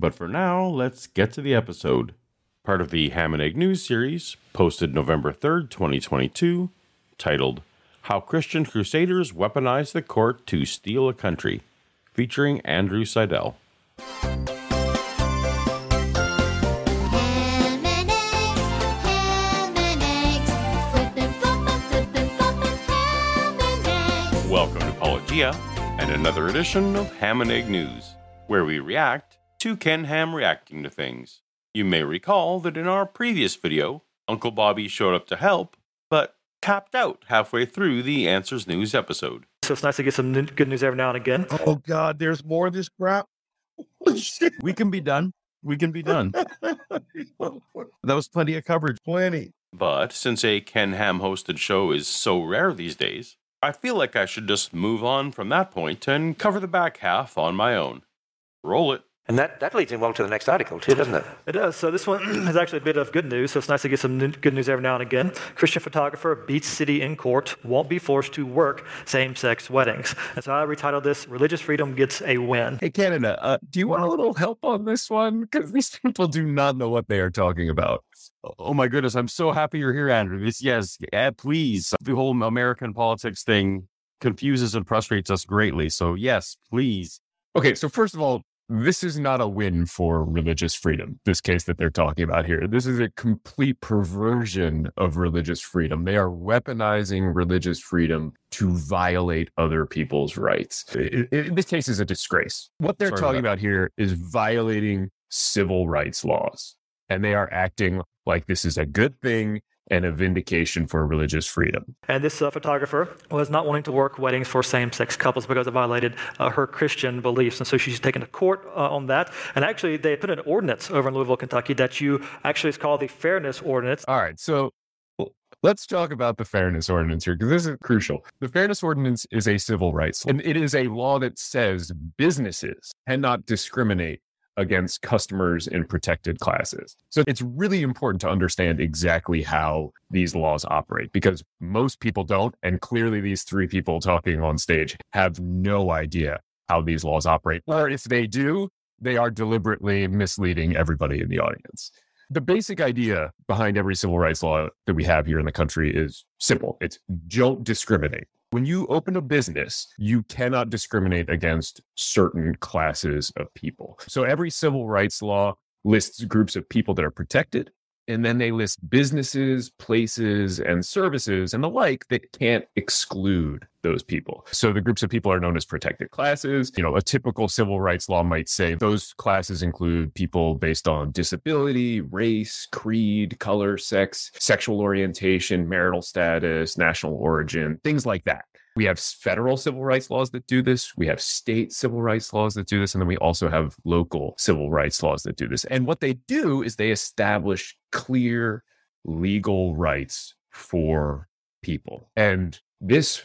But for now, let's get to the episode. Part of the Ham and Egg News series, posted November 3rd, 2022, titled How Christian Crusaders Weaponized the Court to Steal a Country, featuring Andrew Seidel. Ham and eggs, ham and eggs, flippin' floppin', flippin' floppin', ham and eggs. Welcome to Apologia and another edition of Ham and Egg News, where we react to Ken Ham reacting to things. You may recall that in our previous video, Uncle Bobby showed up to help, but tapped out halfway through the Answers News episode. So it's nice to get some good news every now and again. Oh God, there's more of this crap. We can be done. We can be done. That was plenty of coverage. Plenty. But since a Ken Ham hosted show is so rare these days, I feel like I should just move on from that point and cover the back half on my own. Roll it. And that, that leads in well to the next article, too, doesn't it? It does. So this one is actually a bit of good news. So it's nice to get some n- good news every now and again. Christian photographer beats city in court, won't be forced to work same-sex weddings. And so I retitled this "Religious Freedom Gets a Win." Hey, Canada, uh, do you want a little help on this one? Because these people do not know what they are talking about. Oh my goodness, I'm so happy you're here, Andrew. This, yes, yeah, please. The whole American politics thing confuses and frustrates us greatly. So yes, please. Okay, so first of all, this is not a win for religious freedom, this case that they're talking about here. This is a complete perversion of religious freedom. They are weaponizing religious freedom to violate other people's rights. I- I- this case is a disgrace. What they're Sorry talking about about here is violating civil rights laws, and they are acting like this is a good thing and a vindication for religious freedom. And this uh, photographer was not wanting to work weddings for same-sex couples because it violated uh, her Christian beliefs, and so she's taken to court uh, on that. And actually, they put an ordinance over in Louisville, Kentucky, that you actually is called the Fairness Ordinance. All right. So let's talk about the fairness ordinance here because this is crucial. The fairness ordinance is a civil rights law, and it is a law that says businesses cannot discriminate against customers in protected classes. So it's really important to understand exactly how these laws operate because most people don't. And clearly, these three people talking on stage have no idea how these laws operate. Or if they do, they are deliberately misleading everybody in the audience. The basic idea behind every civil rights law that we have here in the country is simple. It's don't discriminate. When you open a business, you cannot discriminate against certain classes of people. So every civil rights law lists groups of people that are protected, and then they list businesses, places, and services and the like that can't exclude those people. So the groups of people are known as protected classes. You know, a typical civil rights law might say those classes include people based on disability, race, creed, color, sex, sexual orientation, marital status, national origin, things like that. We have federal civil rights laws that do this. We have state civil rights laws that do this. And then we also have local civil rights laws that do this. And what they do is they establish clear legal rights for people. And this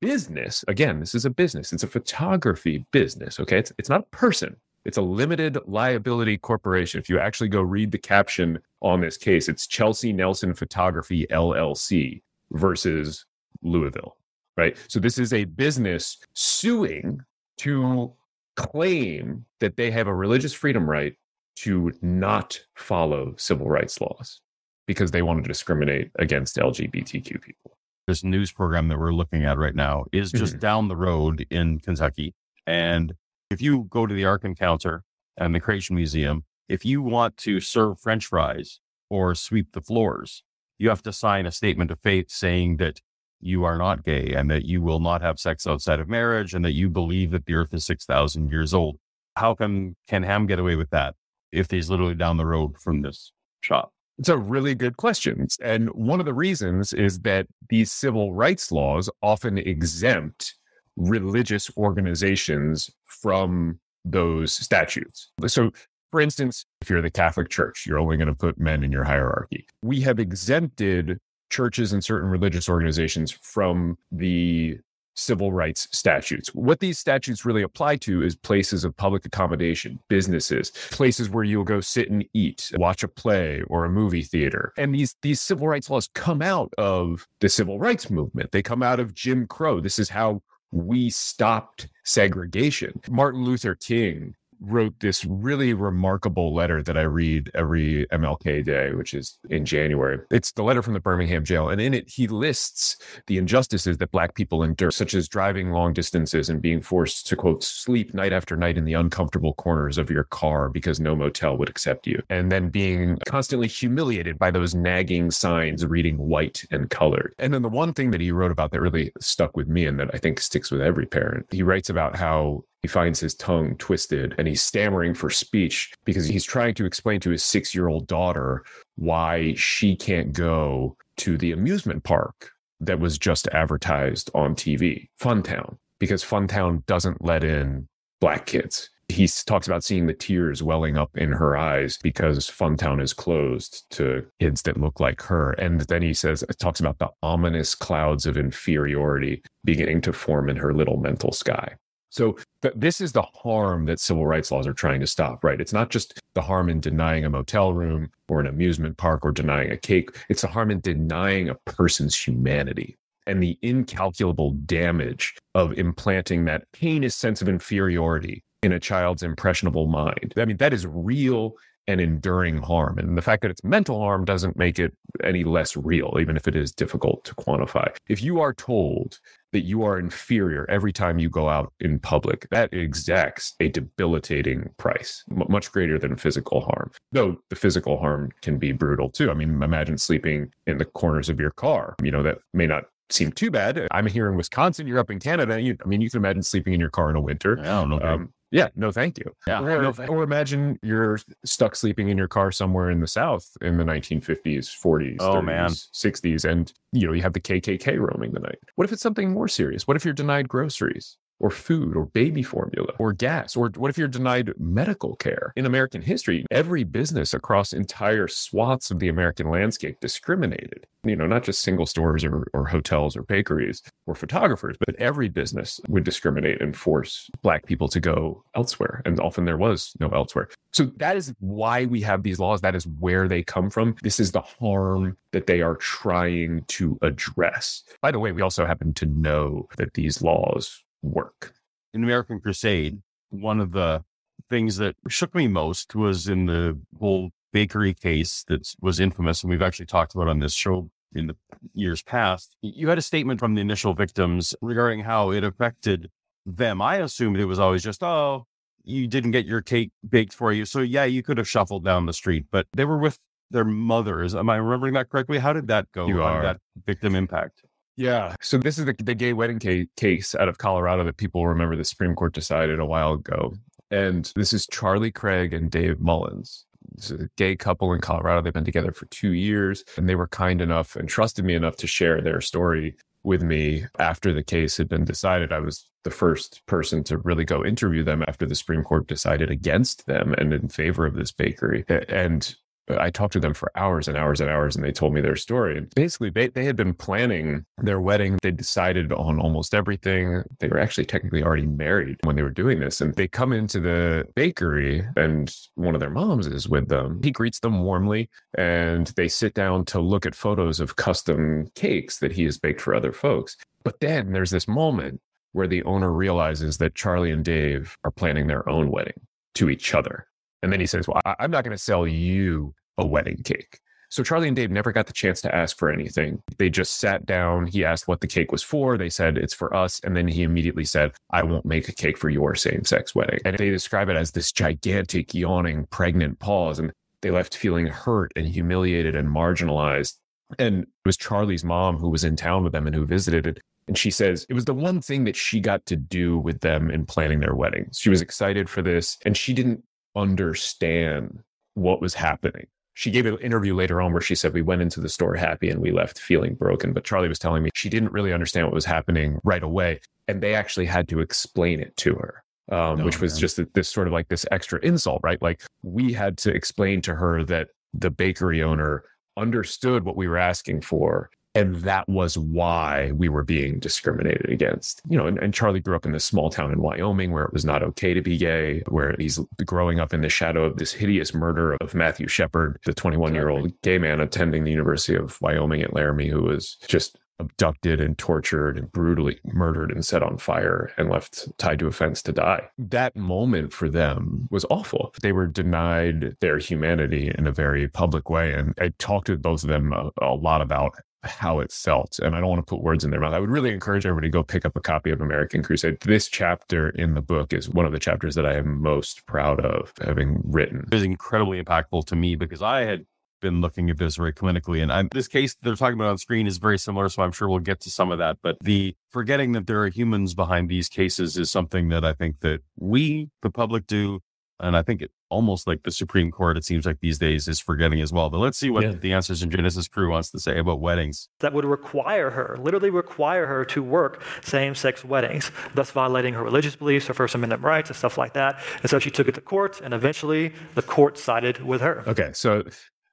business, again, this is a business, it's a photography business. Okay. It's, it's not a person, it's a limited liability corporation. If you actually go read the caption on this case, it's Chelsey Nelson Photography LLC versus Louisville right? So this is a business suing to claim that they have a religious freedom right to not follow civil rights laws because they want to discriminate against LGBTQ people. This news program that we're looking at right now is just mm-hmm. down the road in Kentucky. And if you go to the Ark Encounter and the Creation Museum, if you want to serve French fries or sweep the floors, you have to sign a statement of faith saying that you are not gay and that you will not have sex outside of marriage and that you believe that the earth is 6,000 years old. How come Ken Ham get away with that if he's literally down the road from this shop? It's a really good question. And one of the reasons is that these civil rights laws often exempt religious organizations from those statutes. So For instance, if you're the Catholic Church, you're only going to put men in your hierarchy. We have exempted churches and certain religious organizations from the civil rights statutes. What these statutes really apply to is places of public accommodation, businesses, places where you'll go sit and eat, watch a play or a movie theater. And these these civil rights laws come out of the civil rights movement. They come out of Jim Crow. This is how we stopped segregation. Martin Luther King wrote this really remarkable letter that I read every MLK day, which is in January. It's the letter from the Birmingham jail. And in it, he lists the injustices that Black people endure, such as driving long distances and being forced to, quote, sleep night after night in the uncomfortable corners of your car because no motel would accept you. And then being constantly humiliated by those nagging signs reading white and colored. And then the one thing that he wrote about that really stuck with me and that I think sticks with every parent, he writes about how he finds his tongue twisted and he's stammering for speech because he's trying to explain to his six year old daughter why she can't go to the amusement park that was just advertised on TV, Funtown, because Funtown doesn't let in black kids. He talks about seeing the tears welling up in her eyes because Funtown is closed to kids that look like her. And then he says, talks about the ominous clouds of inferiority beginning to form in her little mental sky. So th- this is the harm that civil rights laws are trying to stop, right? It's not just the harm in denying a motel room or an amusement park or denying a cake. It's the harm in denying a person's humanity and the incalculable damage of implanting that heinous sense of inferiority in a child's impressionable mind. I mean, that is real and enduring harm. And the fact that it's mental harm doesn't make it any less real, even if it is difficult to quantify. If you are told that you are inferior every time you go out in public, that exacts a debilitating price, m- much greater than physical harm. Though the physical harm can be brutal too. I mean, imagine sleeping in the corners of your car. You know, that may not seem too bad. I'm here in Wisconsin, you're up in Canada. You, I mean, you can imagine sleeping in your car in a winter. I don't know. Um, yeah, no, thank you. Yeah, Or, no thank- or imagine you're stuck sleeping in your car somewhere in the South in the 1950s, 40s, Oh, 30s, man. 60s, and you know you have the KKK roaming the night. What if it's something more serious? What if you're denied groceries? Or food, or baby formula, or gas, or what if you're denied medical care? In American history, every business across entire swaths of the American landscape discriminated. You know, not just single stores or, or hotels or bakeries or photographers, but every business would discriminate and force Black people to go elsewhere. And often there was no elsewhere. So that is why we have these laws. That is where they come from. This is the harm that they are trying to address. By the way, we also happen to know that these laws work. in American Crusade, one of the things that shook me most was in the whole bakery case that was infamous, and we've actually talked about on this show in the years past. You had a statement from the initial victims regarding how it affected them. I assumed it was always just, oh, you didn't get your cake baked for you. So, yeah, you could have shuffled down the street, but they were with their mothers. Am I remembering that correctly? How did that go? You are. that victim impact? Yeah. So this is the, the gay wedding ca- case out of Colorado that people remember the Supreme Court decided a while ago. And this is Charlie Craig and Dave Mullins. This is a gay couple in Colorado. They've been together for two years, and they were kind enough and trusted me enough to share their story with me after the case had been decided. I was the first person to really go interview them after the Supreme Court decided against them and in favor of this bakery. And Uh, I talked to them for hours and hours and hours, and they told me their story. Basically, they, they had been planning their wedding. They decided on almost everything. They were actually technically already married when they were doing this. And they come into the bakery, and one of their moms is with them. He greets them warmly, and they sit down to look at photos of custom cakes that he has baked for other folks. But then there's this moment where the owner realizes that Charlie and Dave are planning their own wedding to each other. And then he says, Well, I- I'm not going to sell you a wedding cake. So Charlie and Dave never got the chance to ask for anything. They just sat down. He asked what the cake was for. They said, It's for us. And then he immediately said, I won't make a cake for your same sex wedding. And they describe it as this gigantic, yawning, pregnant pause. And they left feeling hurt and humiliated and marginalized. And it was Charlie's mom who was in town with them and who visited it. And she says it was the one thing that she got to do with them in planning their wedding. She was excited for this and she didn't understand what was happening. She gave an interview later on where she said, We went into the store happy and we left feeling broken. But Charlie was telling me she didn't really understand what was happening right away. And they actually had to explain it to her. um, No, which was man. just this sort of like this extra insult, right? Like we had to explain to her that the bakery owner understood what we were asking for. And that was why we were being discriminated against. You know, and, and Charlie grew up in this small town in Wyoming where it was not okay to be gay, where he's growing up in the shadow of this hideous murder of Matthew Shepard, the 21 year old gay man attending the University of Wyoming at Laramie, who was just abducted and tortured and brutally murdered and set on fire and left tied to a fence to die. That moment for them was awful. They were denied their humanity in a very public way. And I talked with both of them a, a lot about how it felt. And I don't want to put words in their mouth. I would really encourage everybody to go pick up a copy of American Crusade. This chapter in the book is one of the chapters that I am most proud of having written. It was incredibly impactful to me because I had been looking at this very clinically. And I'm, this case they're talking about on screen is very similar. So I'm sure we'll get to some of that. But the forgetting that there are humans behind these cases is something that I think that we, the public, do. And I think it almost like the Supreme Court, it seems like these days is forgetting as well. But let's see what Yeah. the Answers in Genesis crew wants to say about weddings. that would require her, literally require her to work same sex weddings, thus violating her religious beliefs, her First Amendment rights, and stuff like that. And so she took it to court, and eventually the court sided with her. Okay, so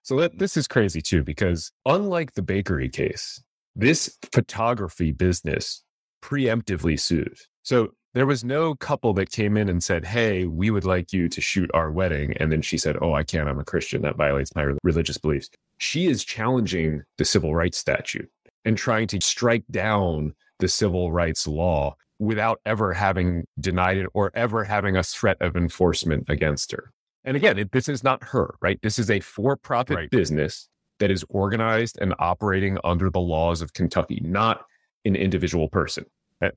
so that, this is crazy too because unlike the bakery case, this photography business preemptively sued. So there was no couple that came in and said, "Hey, we would like you to shoot our wedding," and then she said, "Oh, I can't. I'm a Christian. That violates my religious beliefs." She is challenging the civil rights statute and trying to strike down the civil rights law without ever having denied it or ever having a threat of enforcement against her. And again, it, this is not her, right? This is a for profit Right. business that is organized and operating under the laws of Kentucky, not an individual person.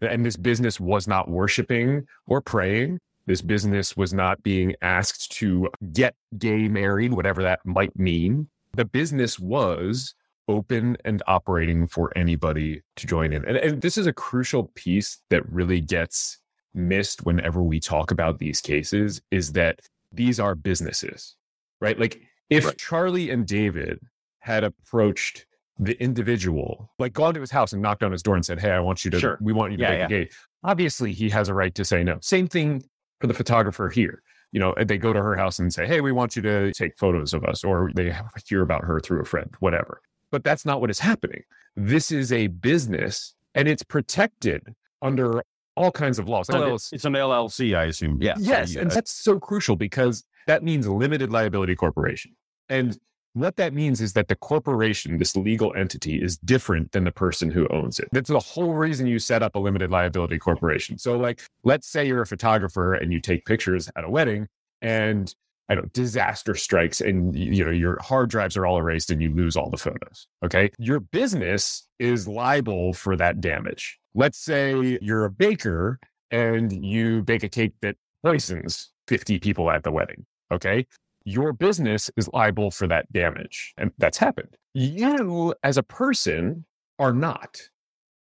And this business was not worshiping or praying. This business was not being asked to get gay married, whatever that might mean. The business was open and operating for anybody to join in. And, and this is a crucial piece that really gets missed whenever we talk about these cases is that these are businesses, right? Like if Right. Charlie and David had approached the individual, like gone to his house and knocked on his door and said, Hey, I want you to, Sure. we want you to Yeah, make yeah. a gay. Obviously, he has a right to say no. Same thing for the photographer here. You know, they go to her house and say, Hey, we want you to take photos of us, or they hear about her through a friend, whatever. But that's not what is happening. This is a business and it's protected under all kinds of laws. It's an, LLC it's an LLC, I assume. Yeah. Yes, So, and that's so crucial because that means limited liability corporation. And what that means is that the corporation, this legal entity, is different than the person who owns it. That's the whole reason you set up a limited liability corporation. So, like, let's say you're a photographer and you take pictures at a wedding, and I don't disaster strikes, and you know your hard drives are all erased, and you lose all the photos. Okay, your business is liable for that damage. Let's say you're a baker and you bake a cake that poisons 50 people at the wedding. Okay. Your business is liable for that damage. And that's happened. You, as a person, are not,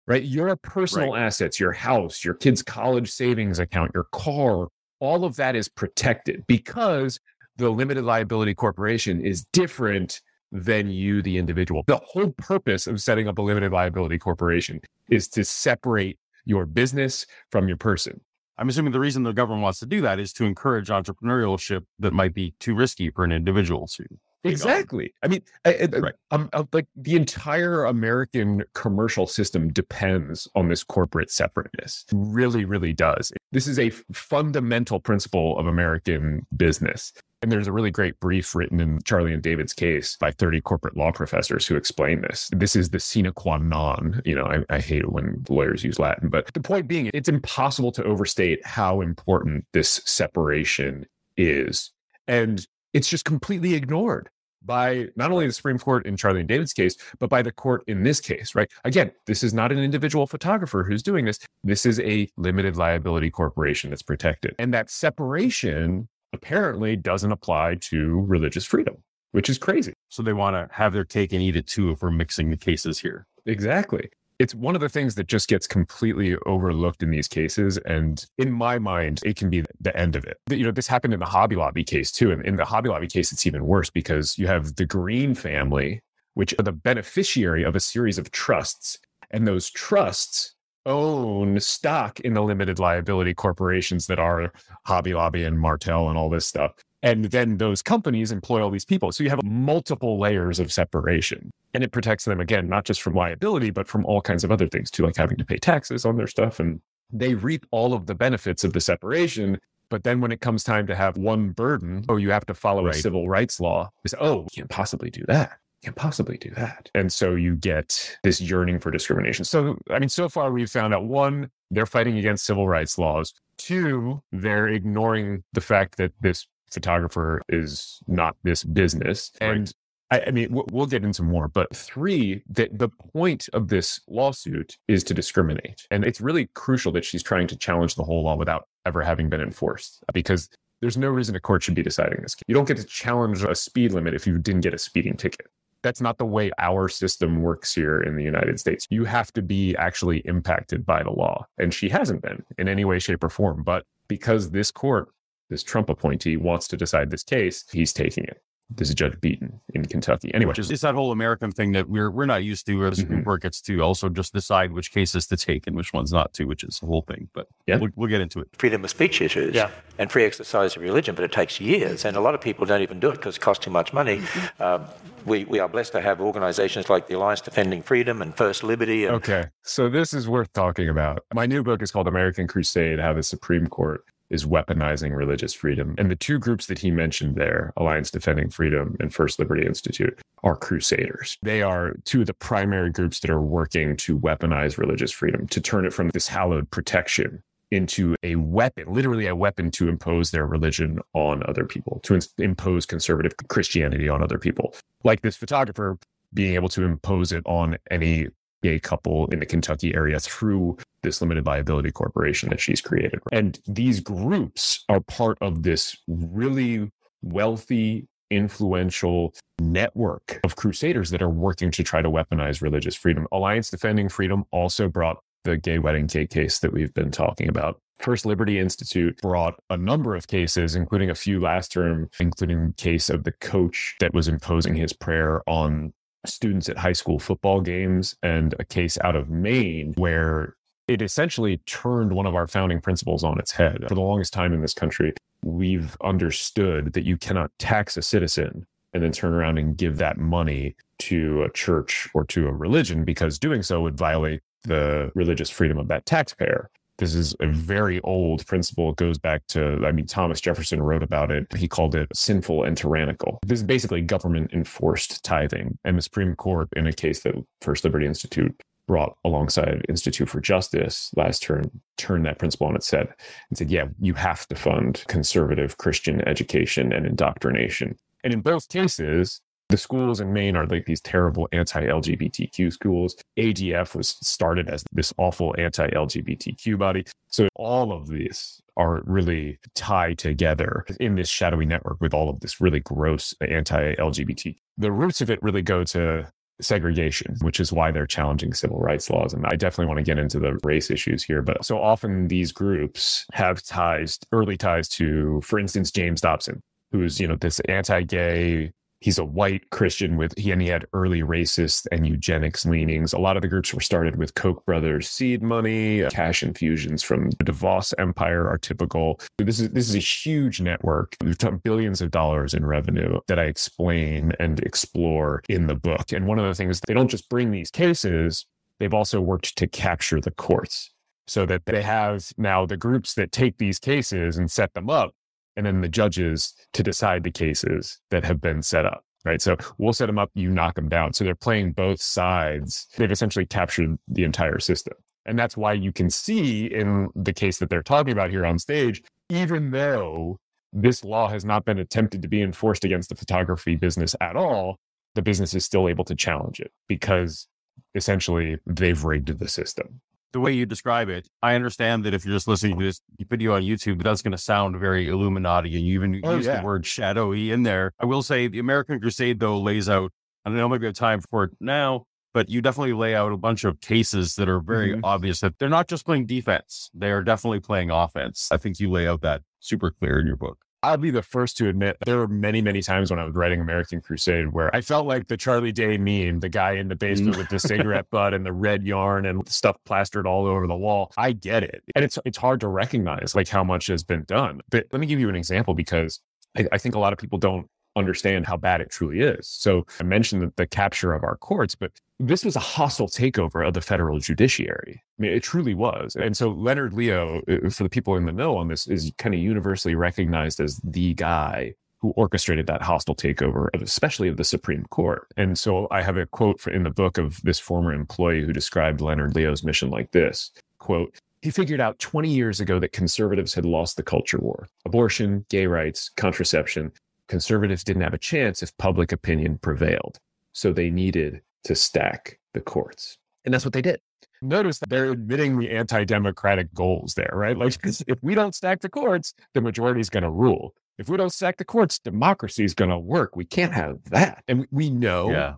right? Your personal assets, your house, your kid's college savings account, your car, all of that is protected because the limited liability corporation is different than you, the individual. The whole purpose of setting up a limited liability corporation is to separate your business from your person. I'm assuming the reason the government wants to do that is to encourage entrepreneurship that might be too risky for an individual to. Exactly. I mean, I, I, Right. Um, I'm, I'm like the entire American commercial system depends on this corporate separateness. Really, really does. This is a fundamental principle of American business. And there's a really great brief written in Charlie and David's case by 30 corporate law professors who explain this. This is the sine qua non. You know, I, I hate it when lawyers use Latin, but the point being, it's impossible to overstate how important this separation is. And it's just completely ignored by not only the Supreme Court in Charlie and David's case, but by the court in this case, right? Again, this is not an individual photographer who's doing this. This is a limited liability corporation that's protected. And that separation apparently doesn't apply to religious freedom, which is crazy. So they want to have their cake and eat it too if we're mixing the cases here. Exactly. It's one of the things that just gets completely overlooked in these cases. And in my mind, it can be the end of it. You know, this happened in the Hobby Lobby case too. And in the Hobby Lobby case, it's even worse because you have the Green family, which are the beneficiary of a series of trusts. And those trusts own stock in the limited liability corporations that are Hobby Lobby and Mardel and all this stuff. And then those companies employ all these people. So you have multiple layers of separation. And it protects them, again, not just from liability, but from all kinds of other things too, like having to pay taxes on their stuff. And they reap all of the benefits of the separation. But then when it comes time to have one burden, oh, you have to follow Right. a civil rights law, it's, oh, you can't possibly do that. You can't possibly do that. And so you get this yearning for discrimination. So, I mean, so far we've found out one, they're fighting against civil rights laws. Two, they're ignoring the fact that this photographer is not this business. And I, I mean, we'll, we'll get into more, but three, that the point of this lawsuit is to discriminate. And it's really crucial that she's trying to challenge the whole law without ever having been enforced because there's no reason a court should be deciding this. You don't get to challenge a speed limit if you didn't get a speeding ticket. That's not the way our system works here in the United States. You have to be actually impacted by the law. And she hasn't been in any way, shape, or form. But because this court, this Trump appointee, wants to decide this case, he's taking it. This is Judge Beaton in Kentucky. Anyway, Which is it's that whole American thing that we're we're not used to, where the Supreme Mhm. Court gets to also just decide which cases to take and which ones not to, which is the whole thing. But Yeah. we'll, we'll get into it. Freedom of speech issues Yeah. and free exercise of religion, but it takes years. And a lot of people don't even do it because it costs too much money. Um, we, we are blessed to have organizations like the Alliance Defending Freedom and First Liberty. And Okay. So this is worth talking about. My new book is called American Crusade How the Supreme Court is Weaponizing Religious Freedom. And the two groups that he mentioned there, Alliance Defending Freedom and First Liberty Institute, are crusaders. They are two of the primary groups that are working to weaponize religious freedom, to turn it from this hallowed protection into a weapon, literally a weapon to impose their religion on other people, to ins- impose conservative Christianity on other people. Like this photographer being able to impose it on any gay couple in the Kentucky area through this limited liability corporation that she's created. And these groups are part of this really wealthy, influential network of crusaders that are working to try to weaponize religious freedom. Alliance Defending Freedom also brought the gay wedding cake case that we've been talking about. First Liberty Institute brought a number of cases, including a few last term, including case of the coach that was imposing his prayer on students at high school football games and a case out of Maine where it essentially turned one of our founding principles on its head. For the longest time in this country, we've understood that you cannot tax a citizen and then turn around and give that money to a church or to a religion because doing so would violate the religious freedom of that taxpayer. This is a very old principle. It goes back to, I mean, Thomas Jefferson wrote about it. He called it sinful and tyrannical. This is basically government enforced tithing. And the Supreme Court, in a case that First Liberty Institute brought alongside Institute for Justice last term, turned that principle on its head and said, yeah, you have to fund conservative Christian education and indoctrination. And in both cases, the schools in Maine are like these terrible anti LGBTQ schools. ADF was started as this awful anti LGBTQ body. So all of these are really tied together in this shadowy network with all of this really gross anti LGBT. The roots of it really go to segregation, which is why they're challenging civil rights laws. And I definitely want to get into the race issues here. But so often these groups have ties, early ties to, for instance, James Dobson, who's, you know, this anti gay he's a white Christian with he and he had early racist and eugenics leanings. A lot of the groups were started with Koch brothers seed money, uh, cash infusions from the DeVos empire are typical. This is this is a huge network. We've done billions of dollars in revenue that I explain and explore in the book. And one of the things they don't just bring these cases, they've also worked to capture the courts so that they have now the groups that take these cases and set them up and then the judges to decide the cases that have been set up. Right. So we'll set them up, you knock them down. So they're playing both sides. They've essentially captured the entire system. And that's why you can see in the case that they're talking about here on stage, even though this law has not been attempted to be enforced against the photography business at all, the business is still able to challenge it because essentially they've rigged the system. The way you describe it, I understand that if you're just listening to this video on YouTube, that's going to sound very Illuminati, and you even Oh, use yeah. the word shadowy in there. I will say the American Crusade though lays out. I don't know maybe we have time for it now, but you definitely lay out a bunch of cases that are very Mhm. obvious that they're not just playing defense; they are definitely playing offense. I think you lay out that super clear in your book. I'll be the first to admit there were many, many times when I was writing American Crusade where I felt like the Charlie Day meme, the guy in the basement mm. with the cigarette butt and the red yarn and stuff plastered all over the wall. I get it. And it's it's hard to recognize like how much has been done. But let me give you an example because I, I think a lot of people don't understand how bad it truly is. So I mentioned the, the capture of our courts, but this was a hostile takeover of the federal judiciary. I mean, it truly was. And so Leonard Leo, uh, for the people in the know on this, is kind of universally recognized as the guy who orchestrated that hostile takeover, especially of the Supreme Court. And so I have a quote in the book of this former employee who described Leonard Leo's mission like this quote, he figured out 20 years ago that conservatives had lost the culture war. Abortion, gay rights, contraception. Conservatives didn't have a chance if public opinion prevailed. So they needed to stack the courts. And that's what they did. Notice that they're admitting the anti democratic goals there, right? Like, 'cause if we don't stack the courts, the majority is going to rule. If we don't stack the courts, democracy is going to work. We can't have that. And we- we know Yeah.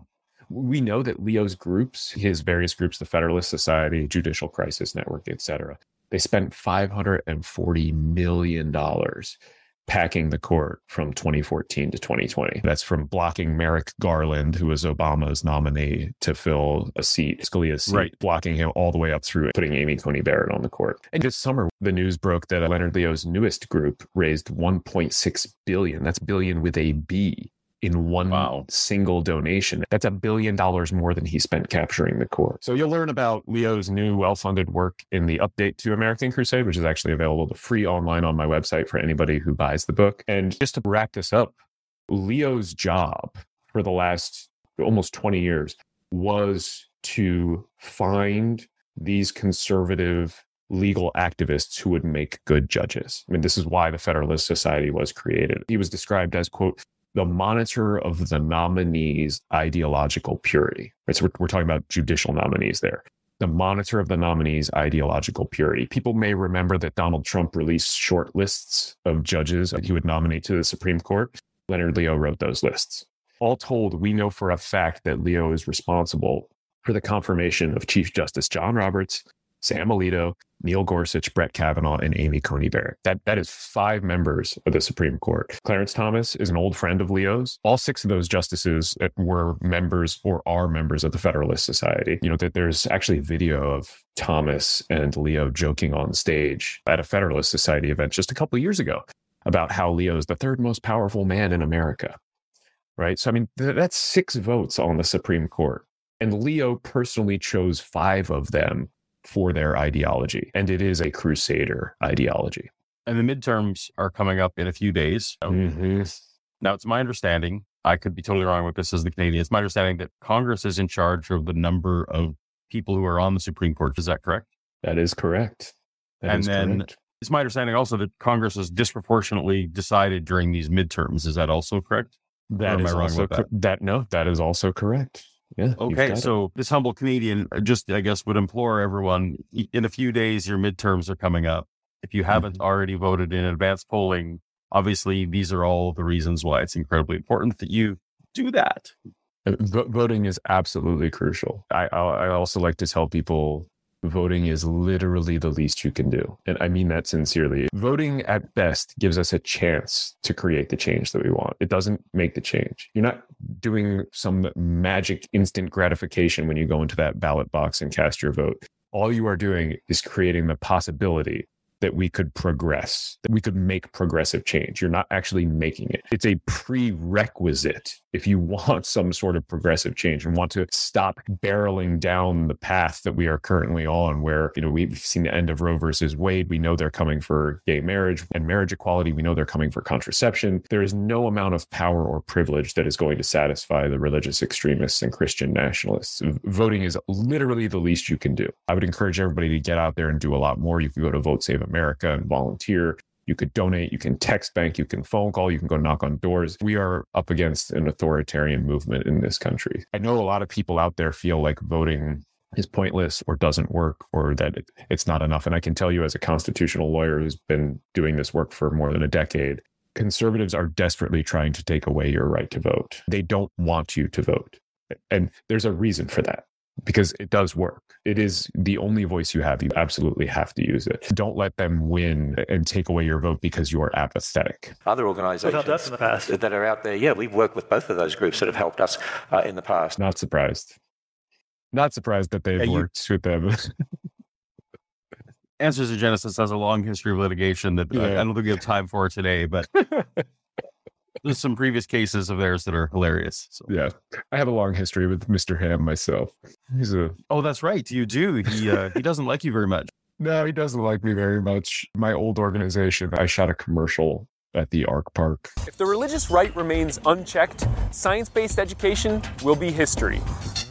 we know that Leo's groups, his various groups, the Federalist Society, Judicial Crisis Network, et cetera, they spent five hundred and forty million dollars packing the court from 2014 to 2020. That's from blocking Merrick Garland, who was Obama's nominee to fill a seat, Scalia's seat, Right. blocking him all the way up through putting Amy Coney Barrett on the court. And this summer, the news broke that Leonard Leo's newest group raised 1.6 billion. That's billion with a B in one Wow. single donation. That's a billion dollars more than he spent capturing the court. So you'll learn about Leo's new well-funded work in the update to American Crusade, which is actually available to free online on my website for anybody who buys the book. And just to wrap this up, Leo's job for the last almost 20 years was to find these conservative legal activists who would make good judges. I mean, this is why the Federalist Society was created. He was described as, quote, the monitor of the nominee's ideological purity. Right. So we're, we're talking about judicial nominees there. The monitor of the nominee's ideological purity. People may remember that Donald Trump released short lists of judges that he would nominate to the Supreme Court. Leonard Leo wrote those lists. All told, we know for a fact that Leo is responsible for the confirmation of Chief Justice John Roberts, Sam Alito, Neil Gorsuch, Brett Kavanaugh, and Amy Coney Barrett. That that is five members of the Supreme Court. Clarence Thomas is an old friend of Leo's. All six of those justices were members or are members of the Federalist Society. You know that there's actually a video of Thomas and Leo joking on stage at a Federalist Society event just a couple years ago about how Leo is the third most powerful man in America. Right. So I mean th- that's six votes on the Supreme Court. And Leo personally chose five of them for their ideology. And it is a crusader ideology. And the midterms are coming up in a few days. So Mhm. Now, it's my understanding, I could be totally wrong with this as the Canadian. It's my understanding that Congress is in charge of the number of people who are on the Supreme Court. Is that correct? That is correct. That And is then- correct. It's my understanding also that Congress has disproportionately decided during these midterms. Is that also correct? That am I wrong also that? cor- that no, that is also correct. Yeah. Okay, got it. so this humble Canadian uh, just, I guess, would implore everyone in a few days, your midterms are coming up. If you haven't Mm-hmm. already voted in advance polling, obviously these are all the reasons why it's incredibly important that you do that. Uh, vo- voting is absolutely crucial. I, I I also like to tell people voting is literally the least you can do, and I mean that sincerely. Voting at best gives us a chance to create the change that we want. It doesn't make the change. You're not doing some magic instant gratification when you go into that ballot box and cast your vote. All you are doing is creating the possibility that we could progress, that we could make progressive change. You're not actually making it. It's a prerequisite if you want some sort of progressive change and want to stop barreling down the path that we are currently on, where, you know, we've seen the end of Roe versus Wade. We know they're coming for gay marriage and marriage equality. We know they're coming for contraception. There is no amount of power or privilege that is going to satisfy the religious extremists and Christian nationalists. Voting is literally the least you can do. I would encourage everybody to get out there and do a lot more. You can go to Vote Save America and volunteer. You could donate, you can text bank, you can phone call, you can go knock on doors. We are up against an authoritarian movement in this country. I know a lot of people out there feel like voting is pointless or doesn't work or that it, it's not enough. And I can tell you, as a constitutional lawyer who's been doing this work for more than a decade, conservatives are desperately trying to take away your right to vote. They don't want you to vote. And there's a reason for that. Because it does work. It is the only voice you have. You absolutely have to use it. Don't let them win and take away your vote because you're apathetic. Other organisations in the past. that are out there, yeah, we've worked with both of those groups that have helped us uh, in the past. Not surprised. Not surprised that they've Yeah, you- worked with them. Answers to Genesis has a long history of litigation that I- I, don't think we have time for today, but there's some previous cases of theirs that are hilarious. So. yeah. I have a long history with Mr. Ham myself. He's a Oh, that's right. You do. He uh, he doesn't like you very much. no, he doesn't like me very much. My old organization, I shot a commercial at the Ark Park. If the religious right remains unchecked, science based education will be history.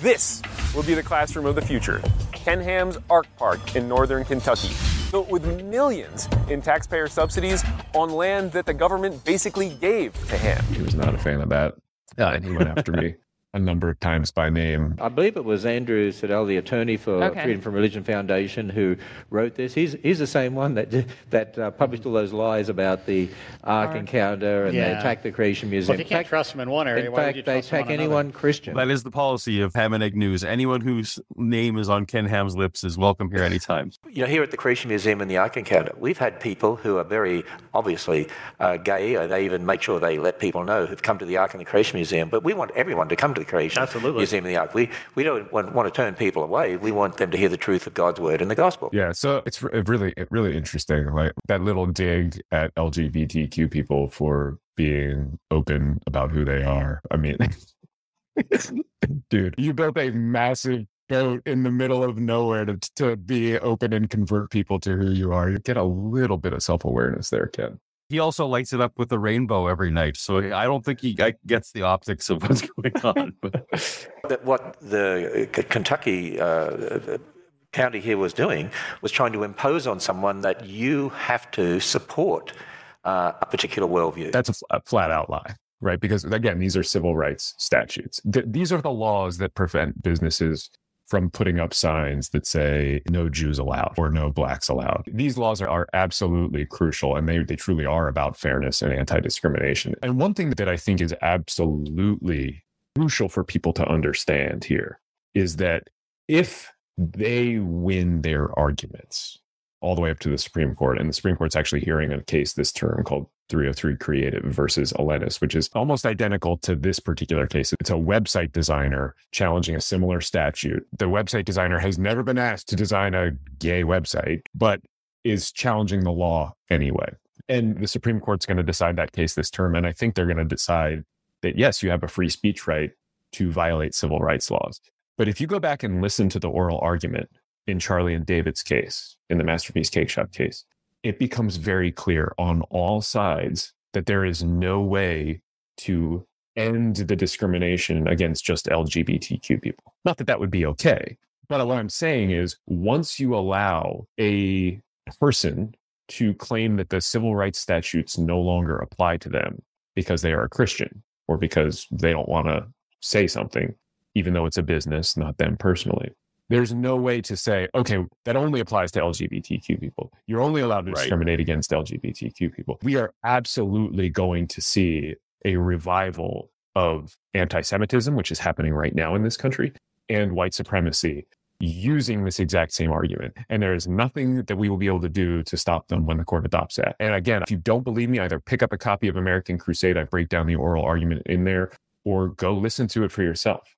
This will be the classroom of the future. Ken Ham's Ark Park in northern Kentucky, built with millions in taxpayer subsidies on land that the government basically gave to Ham. He was not a fan of that. Yeah, and he went after me a number of times by name. I believe it was Andrew Seidel, the attorney for Okay. Freedom from Religion Foundation, who wrote this. He's, he's the same one that that uh, published all those lies about the Ark encounter and they attacked the Creation Well, Museum. if you can't trust them in one area, in why would fact, you they trust them attack on another? anyone Christian. That is the policy of Ham and Egg News. Anyone whose name is on Ken Ham's lips is welcome here anytime. You know, here at the Creation Museum and the Ark Encounter, we've had people who are very obviously uh, gay. Or they even make sure they let people know who've come to the Ark and the Creation Museum. But we want everyone to come to the Creation Absolutely. Museum and the Ark. We, we don't want, want to turn people away. We want them to hear the truth of God's word and the gospel. Yeah, so it's really, really interesting. Like that little dig at LGBTQ people for being open about who they are. I mean, dude, you built a massive boat in the middle of nowhere to to be open and convert people to who you are. You get a little bit of self awareness there, Ken. He also lights it up with a rainbow every night, so I don't think he gets the optics of what's going on. But what the uh, Kentucky uh, county here was doing was trying to impose on someone that you have to support uh, a particular worldview. That's a, fl- a flat out lie, right? Because again, these are civil rights statutes. Th- these are the laws that prevent businesses from putting up signs that say no Jews allowed or no blacks allowed. These laws are, are absolutely crucial and they, they truly are about fairness and anti discrimination. And one thing that I think is absolutely crucial for people to understand here is that if they win their arguments, all the way up to the Supreme Court. And the Supreme Court's actually hearing a case this term called 303 Creative versus Elenis, which is almost identical to this particular case. It's a website designer challenging a similar statute. The website designer has never been asked to design a gay website, but is challenging the law anyway. And the Supreme Court's going to decide that case this term. And I think they're going to decide that, yes, you have a free speech right to violate civil rights laws. But if you go back and listen to the oral argument in Charlie and David's case, in the Masterpiece Cakeshop case, it becomes very clear on all sides that there is no way to end the discrimination against just LGBTQ people. Not that that would be okay. But what I'm saying is once you allow a person to claim that the civil rights statutes no longer apply to them because they are a Christian or because they don't want to say something, even though it's a business, not them personally. There's no way to say, okay, that only applies to LGBTQ people. You're only allowed to Right. discriminate against LGBTQ people. We are absolutely going to see a revival of anti Semitism, which is happening right now in this country, and white supremacy using this exact same argument. And there is nothing that we will be able to do to stop them when the court adopts that. And again, if you don't believe me, either pick up a copy of American Crusade, I break down the oral argument in there, or go listen to it for yourself.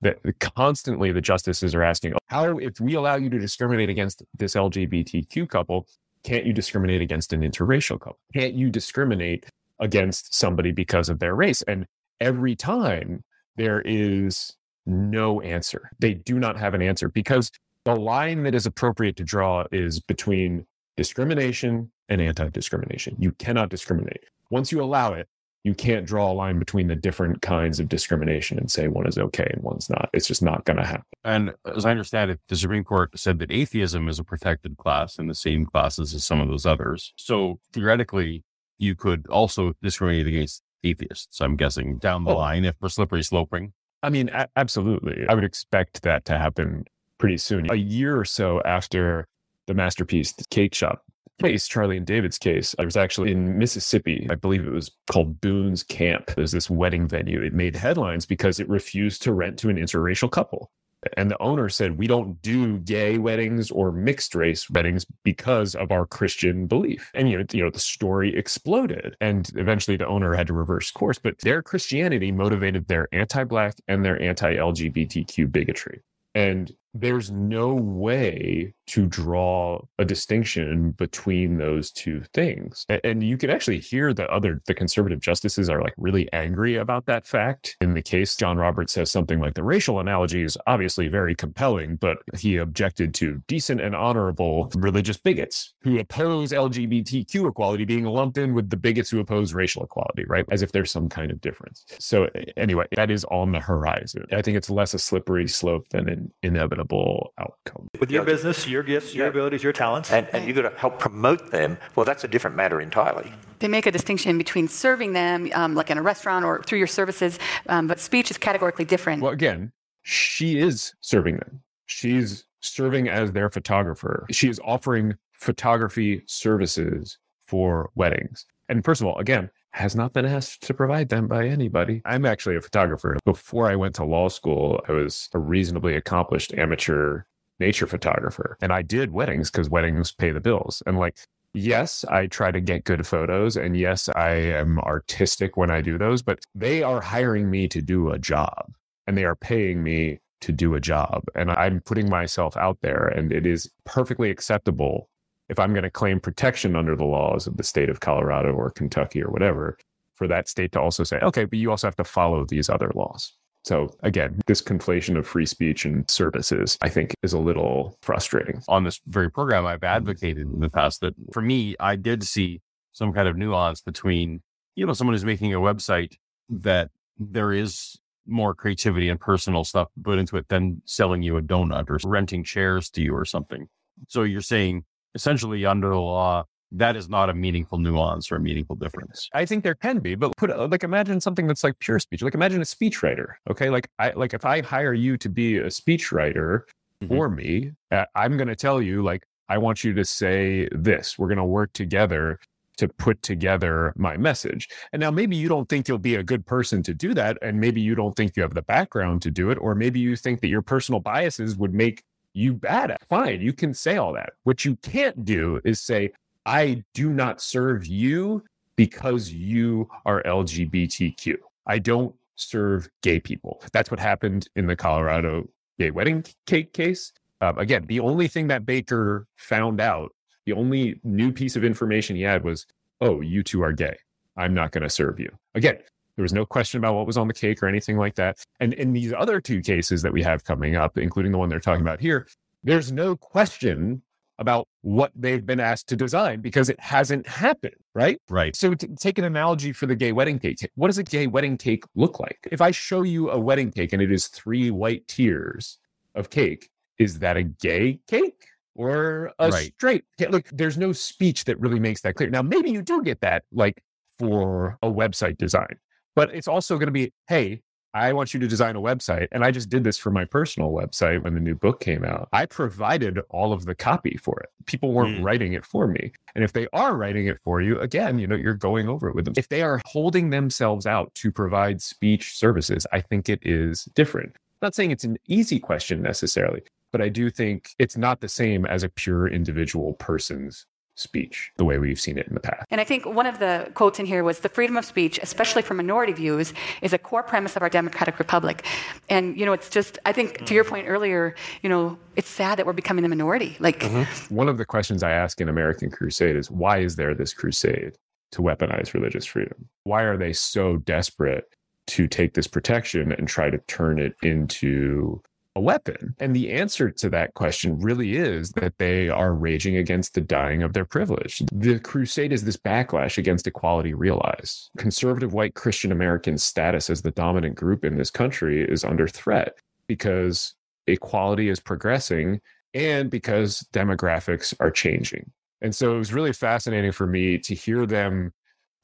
That constantly the justices are asking, how, if we allow you to discriminate against this LGBTQ couple, can't you discriminate against an interracial couple? Can't you discriminate against somebody because of their race? And every time there is no answer. They do not have an answer because the line that is appropriate to draw is between discrimination and anti discrimination. You cannot discriminate. Once you allow it, you can't draw a line between the different kinds of discrimination and say one is okay and one's not. It's just not going to happen. And as I understand it, the Supreme Court said that atheism is a protected class in the same classes as some of those others. So theoretically, you could also discriminate against atheists, I'm guessing, down the Oh. line if we're slippery sloping. I mean, a- absolutely. I would expect that to happen pretty soon. A year or so after the masterpiece, the cake shop case, Charlie and David's case, I was actually in Mississippi. I believe it was called Boone's Camp. There's this wedding venue. It made headlines because it refused to rent to an interracial couple. And the owner said, We don't do gay weddings or mixed race weddings because of our Christian belief. And, you know, you know, the story exploded. And eventually the owner had to reverse course. But their Christianity motivated their anti Black and their anti LGBTQ bigotry. And there's no way to draw a distinction between those two things. And you can actually hear the other, the conservative justices are like really angry about that fact. In the case, John Roberts says something like the racial analogy is obviously very compelling, but he objected to decent and honorable religious bigots who oppose LGBTQ equality being lumped in with the bigots who oppose racial equality, right? As if there's some kind of difference. So, anyway, that is on the horizon. I think it's less a slippery slope than an inevitable outcome. With your business, your gifts, your Yeah. abilities, your talents. And, and you've got to help promote them. Well, that's a different matter entirely. They make a distinction between serving them, um, like in a restaurant or through your services, um, but speech is categorically different. Well, again, she is serving them. She's serving as their photographer. She is offering photography services for weddings. And first of all, again, has not been asked to provide them by anybody. I'm actually a photographer. Before I went to law school, I was a reasonably accomplished amateur nature photographer. And I did weddings because weddings pay the bills. And like, yes, I try to get good photos. And yes, I am artistic when I do those, but they are hiring me to do a job and they are paying me to do a job. And I'm putting myself out there. And it is perfectly acceptable if I'm going to claim protection under the laws of the state of Colorado or Kentucky or whatever, for that state to also say, okay, but you also have to follow these other laws. So again, this conflation of free speech and services, I think, is a little frustrating. on this very program, I've advocated in the past that for me, I did see some kind of nuance between, you know, someone who's making a website that there is more creativity and personal stuff put into it than selling you a donut or renting chairs to you or something. So you're saying essentially under the law, that is not a meaningful nuance or a meaningful difference. I think there can be, but put like imagine something that's like pure speech. Like imagine a speechwriter. Okay, like I like if I hire you to be a speechwriter Mhm. for me, uh, I'm going to tell you like I want you to say this. We're going to work together to put together my message. And now maybe you don't think you'll be a good person to do that, and maybe you don't think you have the background to do it, or maybe you think that your personal biases would make you bad at. Fine, you can say all that. What you can't do is say, I do not serve you because you are LGBTQ. I don't serve gay people. That's what happened in the Colorado gay wedding cake case. Um, again, the only thing that Baker found out, the only new piece of information he had was, oh, you two are gay. I'm not going to serve you. Again, there was no question about what was on the cake or anything like that. And in these other two cases that we have coming up, including the one they're talking about here, there's no question about what they've been asked to design because it hasn't happened, right? Right. So to take an analogy for the gay wedding cake, what does a gay wedding cake look like? If I show you a wedding cake and it is three white tiers of cake, is that a gay cake or a Right. straight cake? Look, there's no speech that really makes that clear. Now, maybe you do get that like for a website design, but it's also going to be, hey, I want you to design a website. And I just did this for my personal website when the new book came out. I provided all of the copy for it. People weren't Mm. writing it for me. And if they are writing it for you, again, you know, you're going over it with them. If they are holding themselves out to provide speech services, I think it is different. I'm not saying it's an easy question necessarily, but I do think it's not the same as a pure individual person's speech, the way we've seen it in the past. And I think one of the quotes in here was the freedom of speech, especially for minority views, is a core premise of our democratic republic. And, you know, it's just, I think to your point earlier, you know, it's sad that we're becoming the minority. Like, mm-hmm. One of the questions I ask in American Crusade is why is there this crusade to weaponize religious freedom? Why are they so desperate to take this protection and try to turn it into a weapon? And the answer to that question really is that they are raging against the dying of their privilege. The crusade is this backlash against equality realized. Conservative white Christian American status as the dominant group in this country is under threat because equality is progressing and because demographics are changing. And so it was really fascinating for me to hear them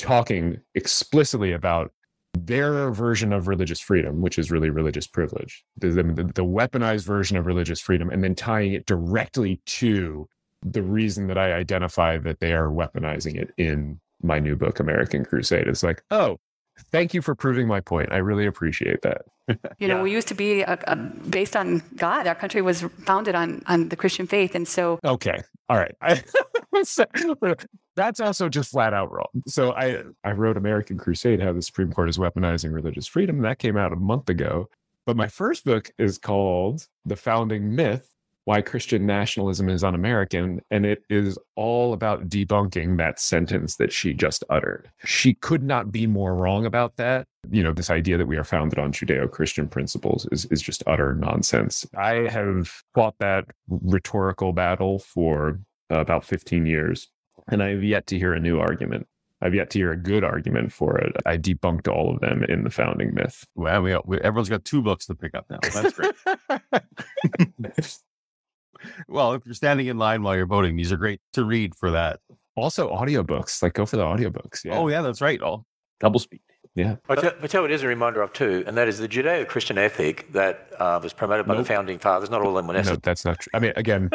talking explicitly about their version of religious freedom, which is really religious privilege, the, the, the weaponized version of religious freedom, and then tying it directly to the reason that I identify that they are weaponizing it in my new book, American Crusade. It's like, oh, Thank you for proving my point. I really appreciate that. You know, Yeah. we used to be a, a, based on God. Our country was founded on on the Christian faith, and so Okay. All right. I, that's also just flat out wrong. So I I wrote American Crusade: How the Supreme Court is Weaponizing Religious Freedom. That came out a month ago. But my first book is called The Founding Myth: Why Christian Nationalism is Un-American, and it is all about debunking that sentence that she just uttered. She could not be more wrong about that. You know, this idea that we are founded on Judeo-Christian principles is is just utter nonsense. I have fought that rhetorical battle for about 15 years, and I have yet to hear a new argument. I've yet to hear a good argument for it. I debunked all of them in the founding myth. Well, we, we, everyone's got two books to pick up now. That's great. well, if you're standing in line while you're voting, these are great to read for that. also, audiobooks. Like, go for the audiobooks. Yeah. Oh, yeah, that's right. All double speed. Yeah. I tell, I tell you, it is a reminder of too, and that is the Judeo-Christian ethic that uh, was promoted by Nope. the founding fathers. Not all of them were No, that's not true. I mean, again,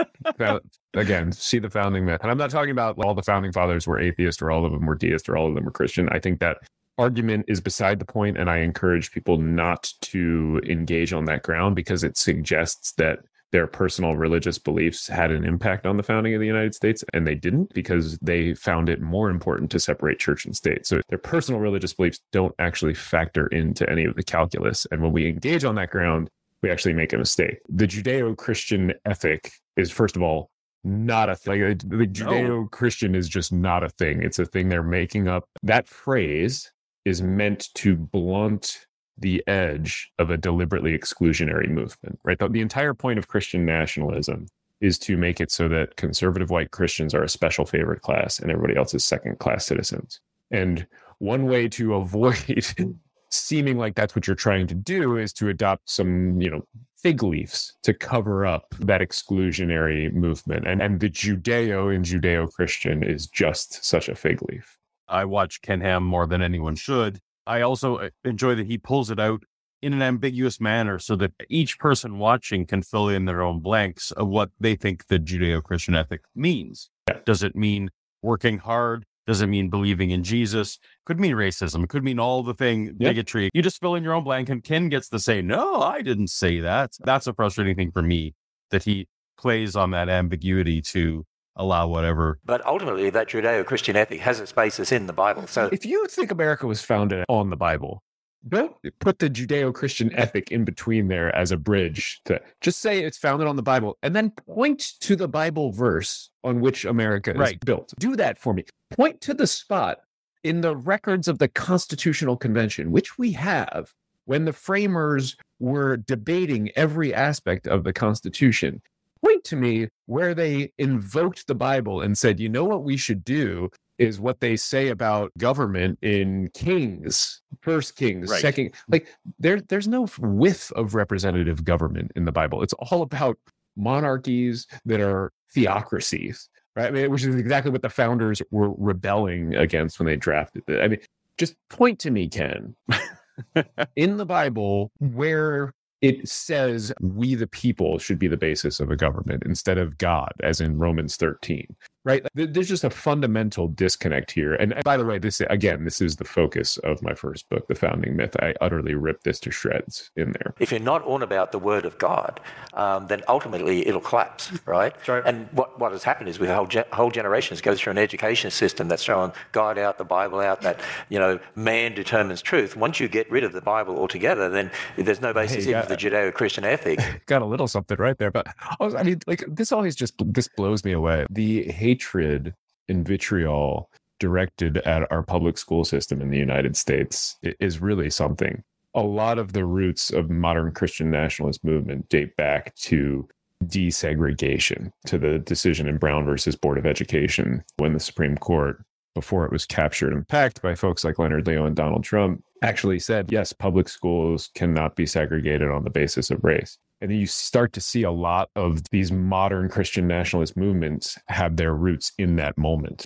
again, see the founding myth. And I'm not talking about all the founding fathers were atheist or all of them were deist or all of them were Christian. I think that argument is beside the point, and I encourage people not to engage on that ground because it suggests that their personal religious beliefs had an impact on the founding of the United States, and they didn't because they found it more important to separate church and state. So their personal religious beliefs don't actually factor into any of the calculus. And when we engage on that ground, we actually make a mistake. The Judeo Christian ethic is, first of all, not a thing. Like, The Judeo Christian is just not a thing. It's a thing they're making up. That phrase is meant to blunt the edge of a deliberately exclusionary movement, right? The, the entire point of Christian nationalism is to make it so that conservative white Christians are a special favorite class and everybody else is second class citizens. And one way to avoid seeming like that's what you're trying to do is to adopt some, you know, fig leaves to cover up that exclusionary movement. And and the Judeo in Judeo Christian is just such a fig leaf. I watch Ken Ham more than anyone should. I also uh, enjoy that he pulls it out in an ambiguous manner so that each person watching can fill in their own blanks of what they think the Judeo Christian ethic means. Does it mean working hard? Does it mean believing in Jesus? Could mean racism. It could mean all the thing, bigotry. You just fill in your own blank, and Ken gets to say, No, I didn't say that. That's a frustrating thing for me that he plays on that ambiguity to allow whatever. But ultimately, that Judeo-Christian ethic has its basis in the Bible. So If you think America was founded on the Bible, don't put the Judeo Christian ethic in between there as a bridge to just say it's founded on the Bible and then point to the Bible verse on which America is built. Do that for me. Point to the spot in the records of the Constitutional Convention, which we have when the framers were debating every aspect of the Constitution. Point to me where they invoked the Bible and said, you know what we should do is what they say about government in Kings, First Kings, Right. Second. Like there, there's no whiff of representative government in the Bible. It's all about monarchies that are theocracies, right? I mean, which is exactly what the founders were rebelling against when they drafted it. I mean, just point to me, Ken, in the Bible where it says we the people should be the basis of a government instead of God, as in Romans 13. Right? There's just a fundamental disconnect here. And by the way, this again, this is the focus of my first book, The Founding Myth. I utterly ripped this to shreds in there. if you're not on about the Word of God, um, then ultimately it'll collapse, right? right. And what, what has happened is we whole, gen- whole generations go through an education system that's throwing God out, the Bible out, that, you know, man determines truth. Once you get rid of the Bible altogether, then there's no basis Hey, even for the Judeo-Christian ethic. got a little something right there. But also, I mean, like this always just this blows me away. The hatred and vitriol directed at our public school system in the United States is really something. A lot of the roots of modern Christian nationalist movement date back to desegregation, to the decision in Brown versus Board of Education when the Supreme Court, before it was captured and packed by folks like Leonard Leo and Donald Trump, actually said, yes, public schools cannot be segregated on the basis of race. And then you start to see a lot of these modern Christian nationalist movements have their roots in that moment.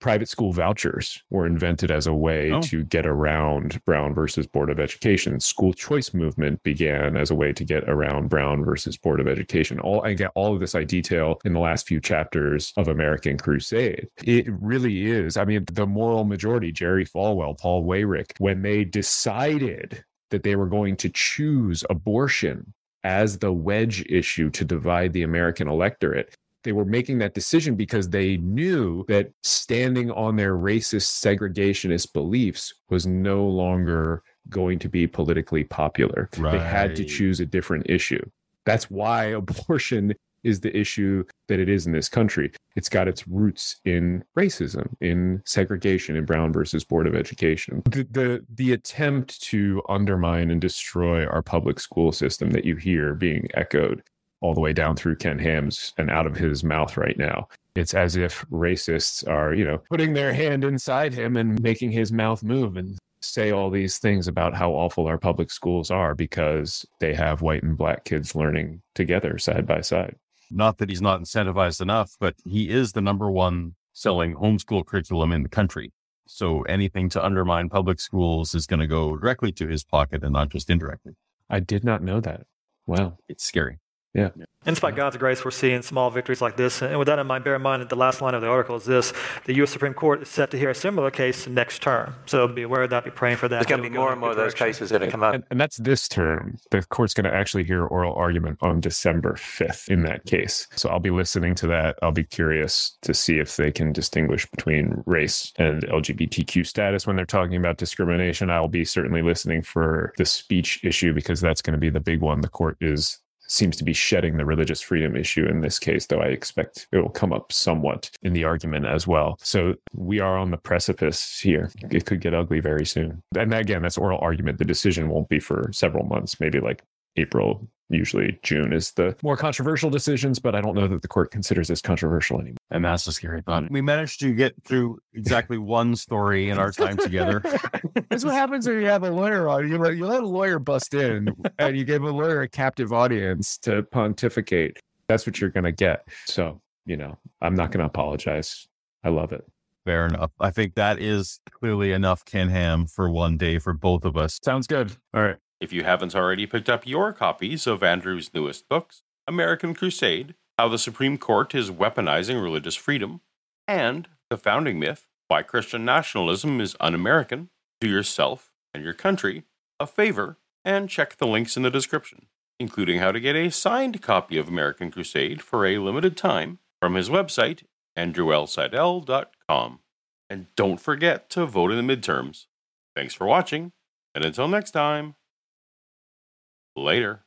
private school vouchers were invented as a way Oh. to get around Brown versus Board of Education. School choice movement began as a way to get around Brown versus Board of Education. All I get all of this I detail in the last few chapters of American Crusade. It really is. I mean, the moral majority, Jerry Falwell, Paul Weyrich, when they decided that they were going to choose abortion as the wedge issue to divide the American electorate, they were making that decision because they knew that standing on their racist segregationist beliefs was no longer going to be politically popular. They had to choose a different issue. That's why abortion is the issue that it is in this country. It's got its roots in racism, in segregation, in Brown versus Board of Education. The, the the attempt to undermine and destroy our public school system that you hear being echoed all the way down through Ken Ham's and out of his mouth right now. It's as if racists are, you know, putting their hand inside him and making his mouth move and say all these things about how awful our public schools are because they have white and black kids learning together side by side. Not that he's not incentivized enough, but he is the number one selling homeschool curriculum in the country. So anything to undermine public schools is going to go directly to his pocket and not just indirectly. I did not know that. Wow. It's scary. Yeah. And it's by God's grace we're seeing small victories like this. And with that in mind, bear in mind that the last line of the article is this the U.S. Supreme Court is set to hear a similar case next term. So be aware of that, be praying for that. There's going to be more and more of those cases that are come up. And, and that's this term. The court's going to actually hear oral argument on December 5th in that case. So I'll be listening to that. I'll be curious to see if they can distinguish between race and LGBTQ status when they're talking about discrimination. I'll be certainly listening for the speech issue because that's going to be the big one. The court is seems to be shedding the religious freedom issue in this case, though I expect it will come up somewhat in the argument as well. So we are on the precipice here. It could get ugly very soon. And again, that's oral argument. The decision won't be for several months, maybe like April. Usually June is the more controversial decisions, but I don't know that the court considers this controversial anymore. And that's a scary thought. We managed to get through exactly one story in our time together. That's what happens when you have a lawyer on. You let, you let a lawyer bust in and you give a lawyer a captive audience to pontificate. That's what you're going to get. So, you know, I'm not going to apologize. I love it. Fair enough. I think that is clearly enough Ken Ham for one day for both of us. Sounds good. All right. If you haven't already picked up your copies of Andrew's newest books, American Crusade, How the Supreme Court is Weaponizing Religious Freedom, and The Founding Myth, Why Christian Nationalism is Un American, do yourself and your country a favor and check the links in the description, including how to get a signed copy of American Crusade for a limited time from his website, andrewlseidel.com. And don't forget to vote in the midterms. Thanks for watching, and until next time, later.